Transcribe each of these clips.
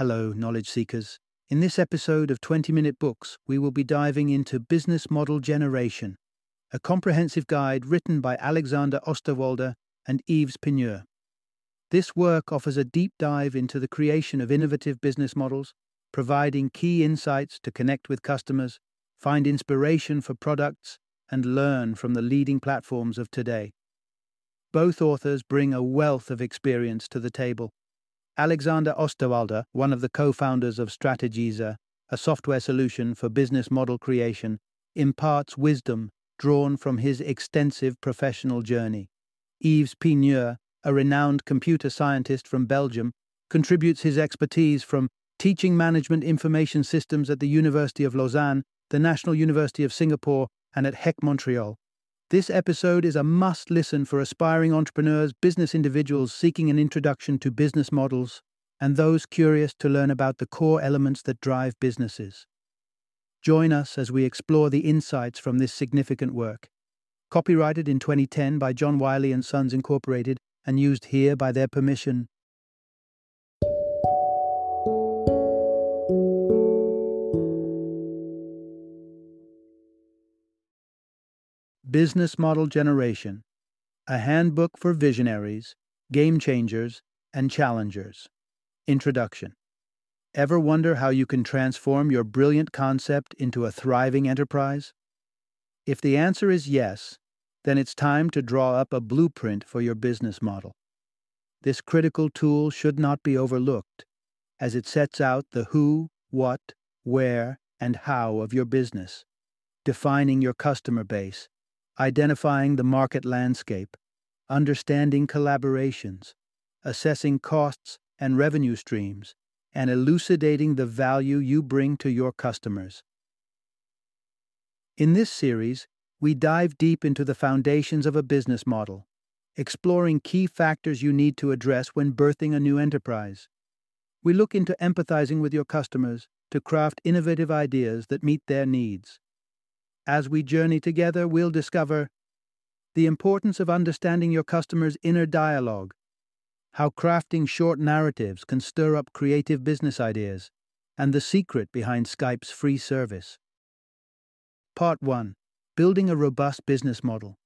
Hello, knowledge seekers. In this episode of 20 Minute Books, we will be diving into Business Model Generation, a comprehensive guide written by Alexander Osterwalder and Yves Pigneur. This work offers a deep dive into the creation of innovative business models, providing key insights to connect with customers, find inspiration for products, and learn from the leading platforms of today. Both authors bring a wealth of experience to the table. Alexander Osterwalder, one of the co founders of Strategyzer, a software solution for business model creation, imparts wisdom drawn from his extensive professional journey. Yves Pigneur, a renowned computer scientist from Belgium, contributes his expertise from teaching management information systems at the University of Lausanne, the National University of Singapore, and at HEC Montreal. This episode is a must listen for aspiring entrepreneurs, business individuals seeking an introduction to business models, and those curious to learn about the core elements that drive businesses. Join us as we explore the insights from this significant work. Copyrighted in 2010 by John Wiley and Sons Incorporated and used here by their permission. Business Model Generation A Handbook for Visionaries, Game Changers, and Challengers. Introduction Ever wonder how you can transform your brilliant concept into a thriving enterprise? If the answer is yes, then it's time to draw up a blueprint for your business model. This critical tool should not be overlooked, as it sets out the who, what, where, and how of your business, defining your customer base, identifying the market landscape, understanding collaborations, assessing costs and revenue streams, and elucidating the value you bring to your customers. In this series, we dive deep into the foundations of a business model, exploring key factors you need to address when birthing a new enterprise. We look into empathizing with your customers to craft innovative ideas that meet their needs. As we journey together, we'll discover the importance of understanding your customer's inner dialogue, how crafting short narratives can stir up creative business ideas, and the secret behind Skype's free service. Part 1 Building a robust business model,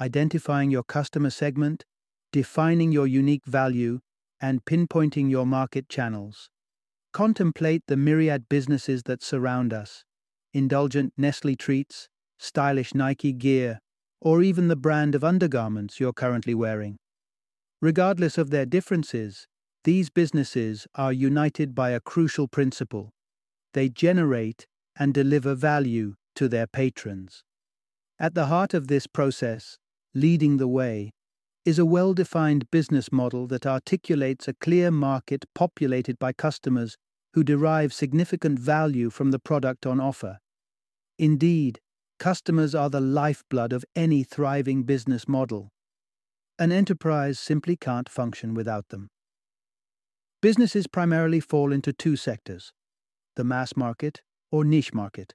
identifying your customer segment, defining your unique value, and pinpointing your market channels. Contemplate the myriad businesses that surround us indulgent Nestle treats, stylish Nike gear, or even the brand of undergarments you're currently wearing. Regardless of their differences, these businesses are united by a crucial principle they generate and deliver value to their patrons. At the heart of this process, leading the way, is a well defined business model that articulates a clear market populated by customers who derive significant value from the product on offer. Indeed, customers are the lifeblood of any thriving business model. An enterprise simply can't function without them. Businesses primarily fall into two sectors the mass market or niche market.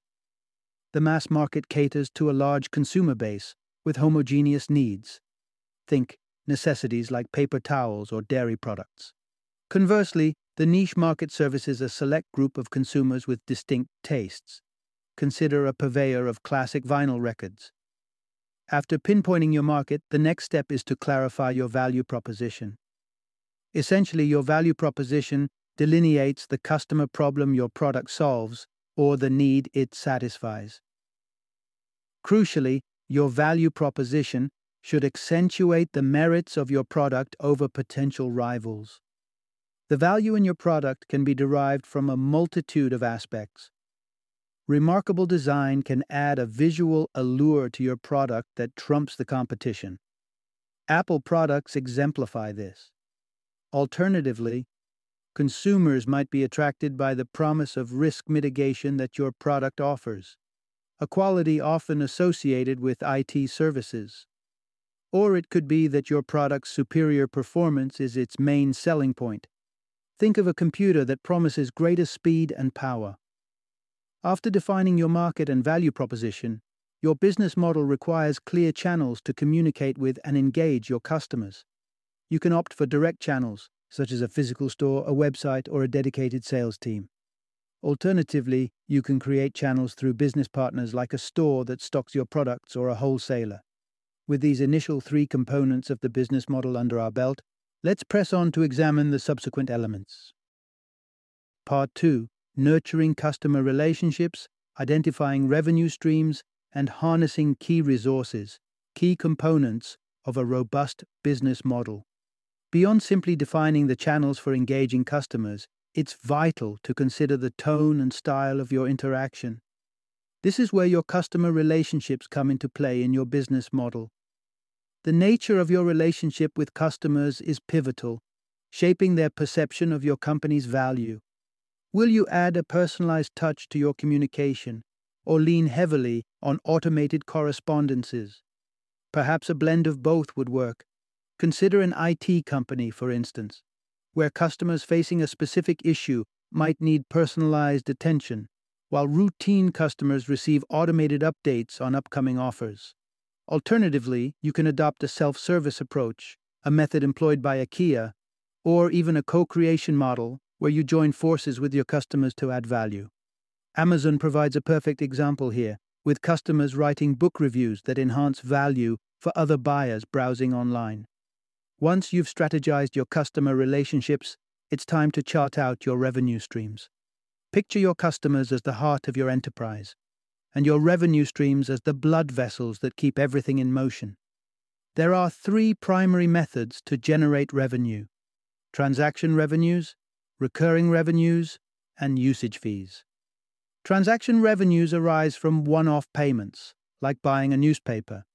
The mass market caters to a large consumer base with homogeneous needs. Think necessities like paper towels or dairy products. Conversely, the niche market services a select group of consumers with distinct tastes. Consider a purveyor of classic vinyl records. After pinpointing your market, the next step is to clarify your value proposition. Essentially, your value proposition delineates the customer problem your product solves or the need it satisfies. Crucially, your value proposition should accentuate the merits of your product over potential rivals. The value in your product can be derived from a multitude of aspects. Remarkable design can add a visual allure to your product that trumps the competition. Apple products exemplify this. Alternatively, consumers might be attracted by the promise of risk mitigation that your product offers, a quality often associated with IT services. Or it could be that your product's superior performance is its main selling point. Think of a computer that promises greater speed and power. After defining your market and value proposition, your business model requires clear channels to communicate with and engage your customers. You can opt for direct channels, such as a physical store, a website, or a dedicated sales team. Alternatively, you can create channels through business partners like a store that stocks your products or a wholesaler. With these initial three components of the business model under our belt, let's press on to examine the subsequent elements. Part 2 Nurturing customer relationships, identifying revenue streams, and harnessing key resources, key components of a robust business model. Beyond simply defining the channels for engaging customers, it's vital to consider the tone and style of your interaction. This is where your customer relationships come into play in your business model. The nature of your relationship with customers is pivotal, shaping their perception of your company's value. Will you add a personalized touch to your communication or lean heavily on automated correspondences? Perhaps a blend of both would work. Consider an IT company, for instance where customers facing a specific issue might need personalized attention, while routine customers receive automated updates on upcoming offers. Alternatively, you can adopt a self service approach, a method employed by IKEA, or even a co creation model where you join forces with your customers to add value. Amazon provides a perfect example here, with customers writing book reviews that enhance value for other buyers browsing online. Once you've strategized your customer relationships, it's time to chart out your revenue streams. Picture your customers as the heart of your enterprise, and your revenue streams as the blood vessels that keep everything in motion. There are three primary methods to generate revenue transaction revenues, recurring revenues, and usage fees. Transaction revenues arise from one off payments, like buying a newspaper.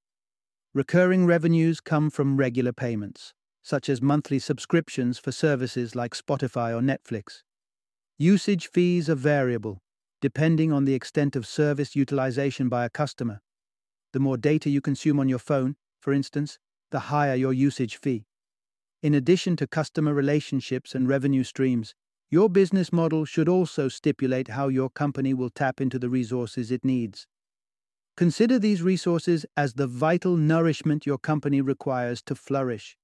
Recurring revenues come from regular payments, such as monthly subscriptions for services like Spotify or Netflix. Usage fees are variable, depending on the extent of service utilization by a customer. The more data you consume on your phone, for instance, the higher your usage fee. In addition to customer relationships and revenue streams, your business model should also stipulate how your company will tap into the resources it needs. Consider these resources as the vital nourishment your company requires to flourish.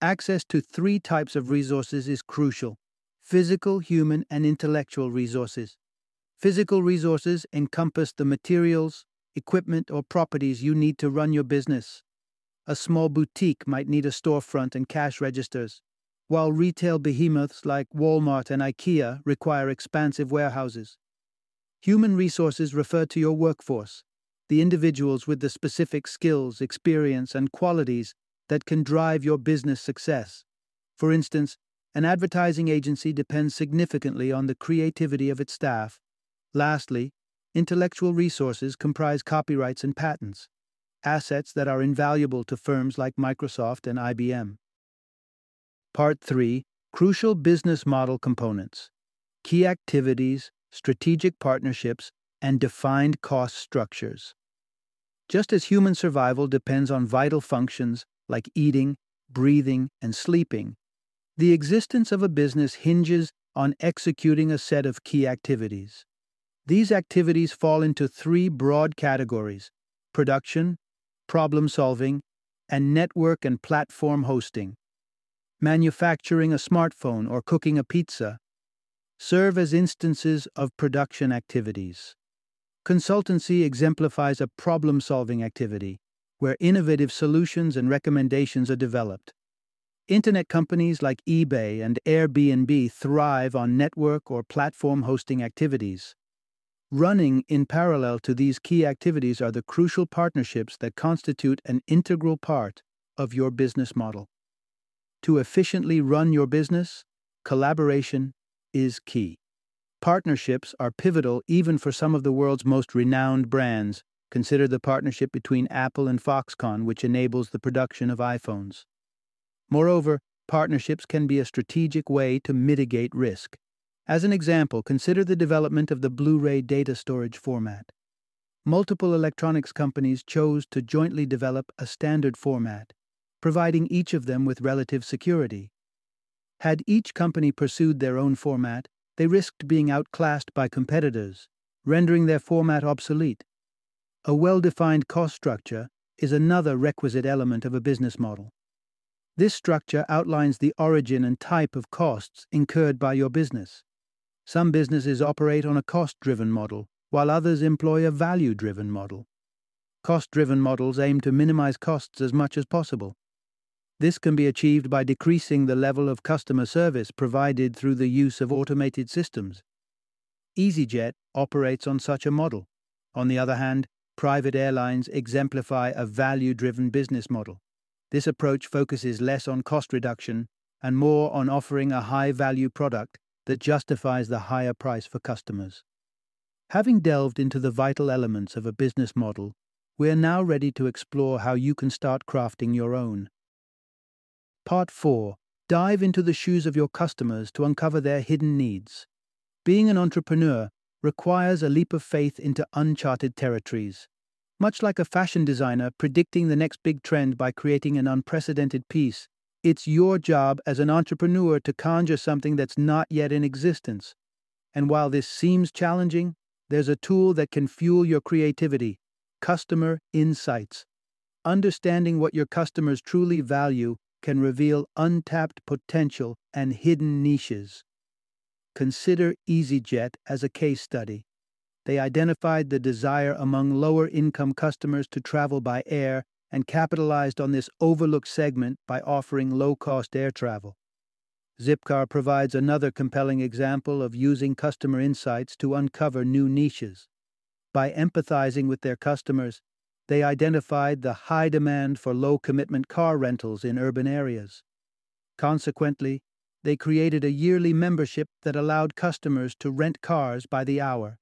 Access to three types of resources is crucial physical, human, and intellectual resources. Physical resources encompass the materials, equipment, or properties you need to run your business. A small boutique might need a storefront and cash registers, while retail behemoths like Walmart and IKEA require expansive warehouses. Human resources refer to your workforce, the individuals with the specific skills, experience, and qualities that can drive your business success. For instance, an advertising agency depends significantly on the creativity of its staff. Lastly, intellectual resources comprise copyrights and patents, assets that are invaluable to firms like Microsoft and IBM. Part 3 Crucial Business Model Components Key Activities, Strategic Partnerships, and Defined Cost Structures. Just as human survival depends on vital functions like eating, breathing, and sleeping, the existence of a business hinges on executing a set of key activities. These activities fall into three broad categories production, problem solving, and network and platform hosting. Manufacturing a smartphone or cooking a pizza serve as instances of production activities. Consultancy exemplifies a problem solving activity where innovative solutions and recommendations are developed. Internet companies like eBay and Airbnb thrive on network or platform hosting activities. Running in parallel to these key activities are the crucial partnerships that constitute an integral part of your business model. To efficiently run your business, collaboration is key. Partnerships are pivotal even for some of the world's most renowned brands. Consider the partnership between Apple and Foxconn, which enables the production of iPhones. Moreover, partnerships can be a strategic way to mitigate risk. As an example, consider the development of the Blu ray data storage format. Multiple electronics companies chose to jointly develop a standard format, providing each of them with relative security. Had each company pursued their own format, they risked being outclassed by competitors, rendering their format obsolete. A well defined cost structure is another requisite element of a business model. This structure outlines the origin and type of costs incurred by your business. Some businesses operate on a cost driven model, while others employ a value driven model. Cost driven models aim to minimize costs as much as possible. This can be achieved by decreasing the level of customer service provided through the use of automated systems. EasyJet operates on such a model. On the other hand, private airlines exemplify a value driven business model. This approach focuses less on cost reduction and more on offering a high value product that justifies the higher price for customers. Having delved into the vital elements of a business model, we are now ready to explore how you can start crafting your own. Part 4 Dive into the shoes of your customers to uncover their hidden needs. Being an entrepreneur requires a leap of faith into uncharted territories. Much like a fashion designer predicting the next big trend by creating an unprecedented piece, it's your job as an entrepreneur to conjure something that's not yet in existence. And while this seems challenging, there's a tool that can fuel your creativity customer insights. Understanding what your customers truly value can reveal untapped potential and hidden niches. Consider EasyJet as a case study. They identified the desire among lower income customers to travel by air and capitalized on this overlooked segment by offering low cost air travel. Zipcar provides another compelling example of using customer insights to uncover new niches. By empathizing with their customers, they identified the high demand for low commitment car rentals in urban areas. Consequently, they created a yearly membership that allowed customers to rent cars by the hour,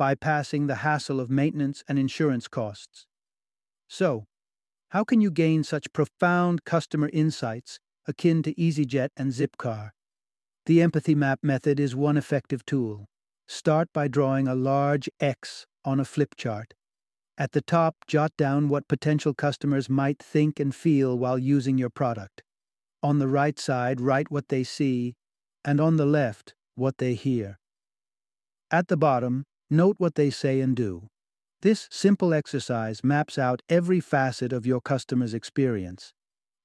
bypassing the hassle of maintenance and insurance costs. So, how can you gain such profound customer insights akin to EasyJet and Zipcar? The Empathy Map method is one effective tool. Start by drawing a large X on a flip chart. At the top, jot down what potential customers might think and feel while using your product. On the right side, write what they see, and on the left, what they hear. At the bottom, note what they say and do. This simple exercise maps out every facet of your customer's experience.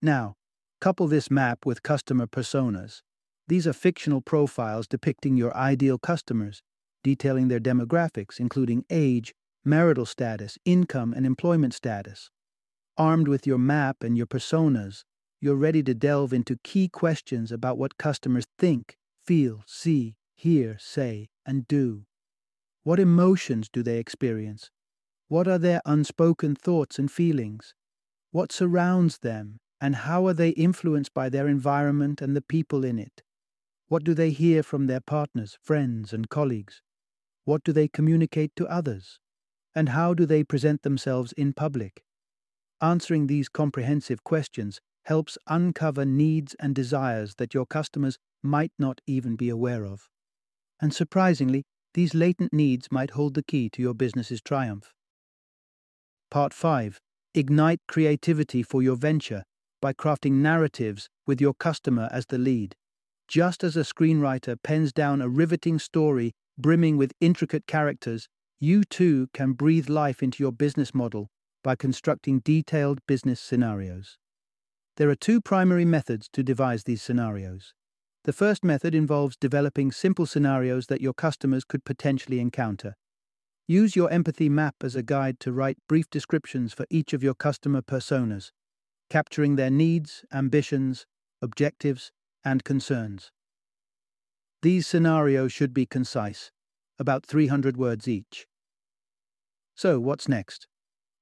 Now, couple this map with customer personas. These are fictional profiles depicting your ideal customers, detailing their demographics, including age, marital status, income, and employment status. Armed with your map and your personas, you're ready to delve into key questions about what customers think, feel, see, hear, say, and do. What emotions do they experience? What are their unspoken thoughts and feelings? What surrounds them, and how are they influenced by their environment and the people in it? What do they hear from their partners, friends, and colleagues? What do they communicate to others? And how do they present themselves in public? Answering these comprehensive questions helps uncover needs and desires that your customers might not even be aware of. And surprisingly, these latent needs might hold the key to your business's triumph. Part 5 Ignite creativity for your venture by crafting narratives with your customer as the lead. Just as a screenwriter pens down a riveting story brimming with intricate characters, you too can breathe life into your business model by constructing detailed business scenarios. There are two primary methods to devise these scenarios. The first method involves developing simple scenarios that your customers could potentially encounter. Use your empathy map as a guide to write brief descriptions for each of your customer personas, capturing their needs, ambitions, objectives, and concerns. These scenarios should be concise, about 300 words each. So, what's next?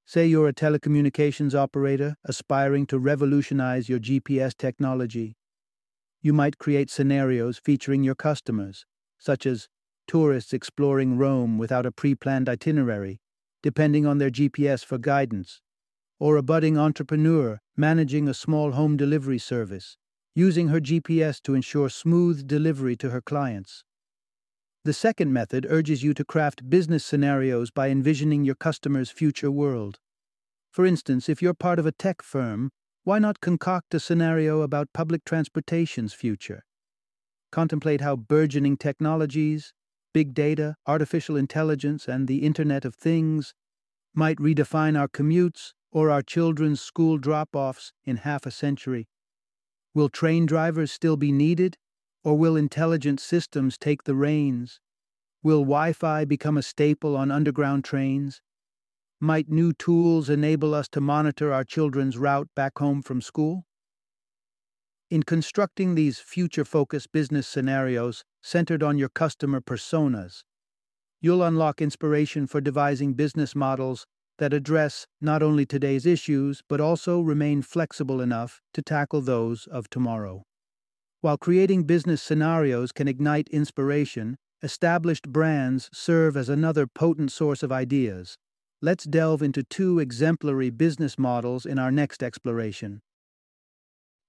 Say you're a telecommunications operator aspiring to revolutionize your GPS technology. You might create scenarios featuring your customers, such as tourists exploring Rome without a pre planned itinerary, depending on their GPS for guidance, or a budding entrepreneur managing a small home delivery service, using her GPS to ensure smooth delivery to her clients. The second method urges you to craft business scenarios by envisioning your customer's future world. For instance, if you're part of a tech firm, why not concoct a scenario about public transportation's future? Contemplate how burgeoning technologies, big data, artificial intelligence, and the Internet of Things might redefine our commutes or our children's school drop offs in half a century. Will train drivers still be needed, or will intelligent systems take the reins? Will Wi Fi become a staple on underground trains? Might new tools enable us to monitor our children's route back home from school? In constructing these future focused business scenarios centered on your customer personas, you'll unlock inspiration for devising business models that address not only today's issues, but also remain flexible enough to tackle those of tomorrow. While creating business scenarios can ignite inspiration, established brands serve as another potent source of ideas. Let's delve into two exemplary business models in our next exploration.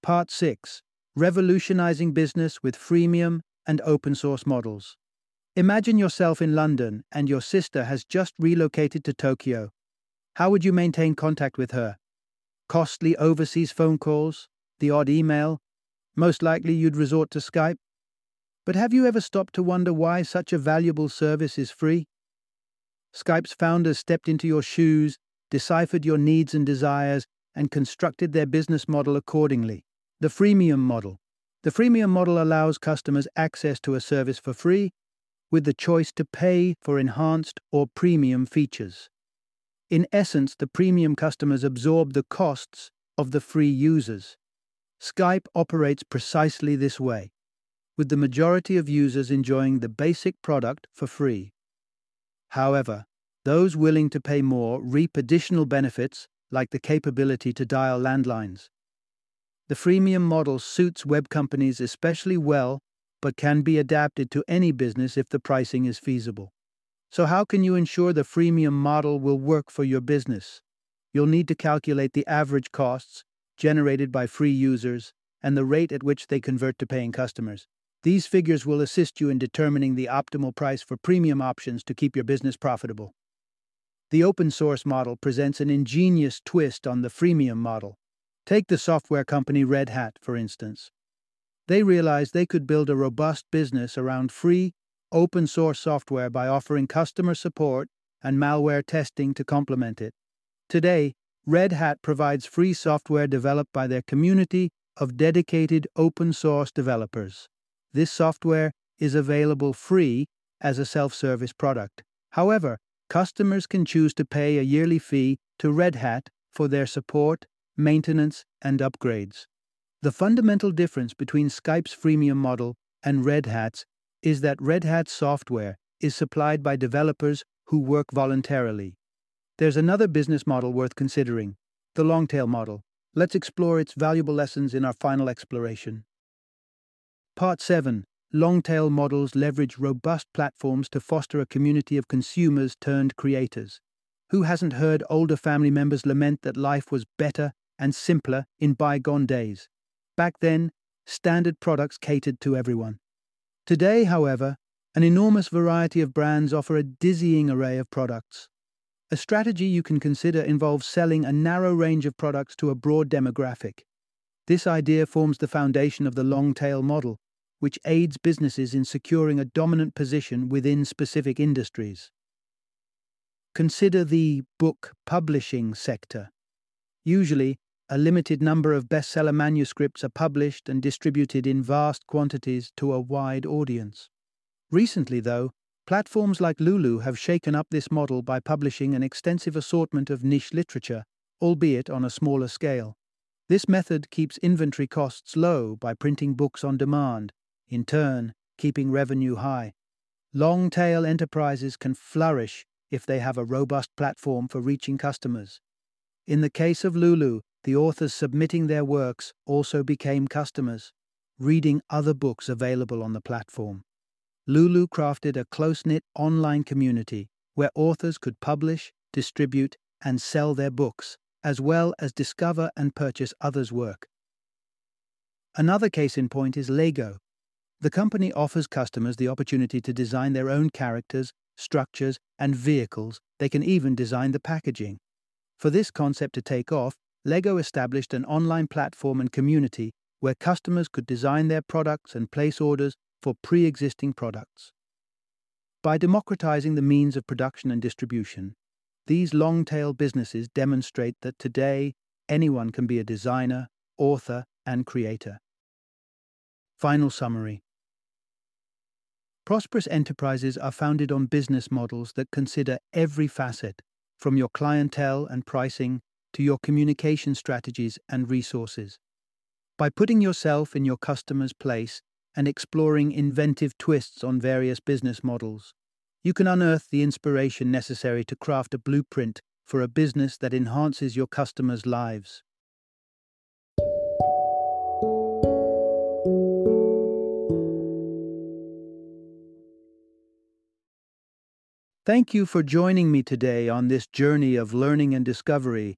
Part 6 Revolutionizing Business with Freemium and Open Source Models. Imagine yourself in London and your sister has just relocated to Tokyo. How would you maintain contact with her? Costly overseas phone calls? The odd email? Most likely you'd resort to Skype. But have you ever stopped to wonder why such a valuable service is free? Skype's founders stepped into your shoes, deciphered your needs and desires, and constructed their business model accordingly. The freemium model. The freemium model allows customers access to a service for free with the choice to pay for enhanced or premium features. In essence, the premium customers absorb the costs of the free users. Skype operates precisely this way, with the majority of users enjoying the basic product for free. However, those willing to pay more reap additional benefits like the capability to dial landlines. The freemium model suits web companies especially well, but can be adapted to any business if the pricing is feasible. So, how can you ensure the freemium model will work for your business? You'll need to calculate the average costs generated by free users and the rate at which they convert to paying customers. These figures will assist you in determining the optimal price for premium options to keep your business profitable. The open source model presents an ingenious twist on the freemium model. Take the software company Red Hat, for instance. They realized they could build a robust business around free, open source software by offering customer support and malware testing to complement it. Today, Red Hat provides free software developed by their community of dedicated open source developers. This software is available free as a self service product. However, customers can choose to pay a yearly fee to Red Hat for their support, maintenance, and upgrades. The fundamental difference between Skype's freemium model and Red Hat's is that Red Hat software is supplied by developers who work voluntarily. There's another business model worth considering the long-tail model. Let's explore its valuable lessons in our final exploration. Part 7 Long-tail models leverage robust platforms to foster a community of consumers turned creators. Who hasn't heard older family members lament that life was better and simpler in bygone days? Back then, standard products catered to everyone. Today, however, an enormous variety of brands offer a dizzying array of products. A strategy you can consider involves selling a narrow range of products to a broad demographic. This idea forms the foundation of the long tail model, which aids businesses in securing a dominant position within specific industries. Consider the book publishing sector. Usually, a limited number of bestseller manuscripts are published and distributed in vast quantities to a wide audience. Recently, though, platforms like Lulu have shaken up this model by publishing an extensive assortment of niche literature, albeit on a smaller scale. This method keeps inventory costs low by printing books on demand, in turn, keeping revenue high. Long tail enterprises can flourish if they have a robust platform for reaching customers. In the case of Lulu, the authors submitting their works also became customers, reading other books available on the platform. Lulu crafted a close knit online community where authors could publish, distribute, and sell their books, as well as discover and purchase others' work. Another case in point is Lego. The company offers customers the opportunity to design their own characters, structures, and vehicles. They can even design the packaging. For this concept to take off, LEGO established an online platform and community where customers could design their products and place orders for pre existing products. By democratizing the means of production and distribution, these long tail businesses demonstrate that today anyone can be a designer, author, and creator. Final summary Prosperous enterprises are founded on business models that consider every facet, from your clientele and pricing to your communication strategies and resources. By putting yourself in your customer's place and exploring inventive twists on various business models, you can unearth the inspiration necessary to craft a blueprint for a business that enhances your customers' lives. Thank you for joining me today on this journey of learning and discovery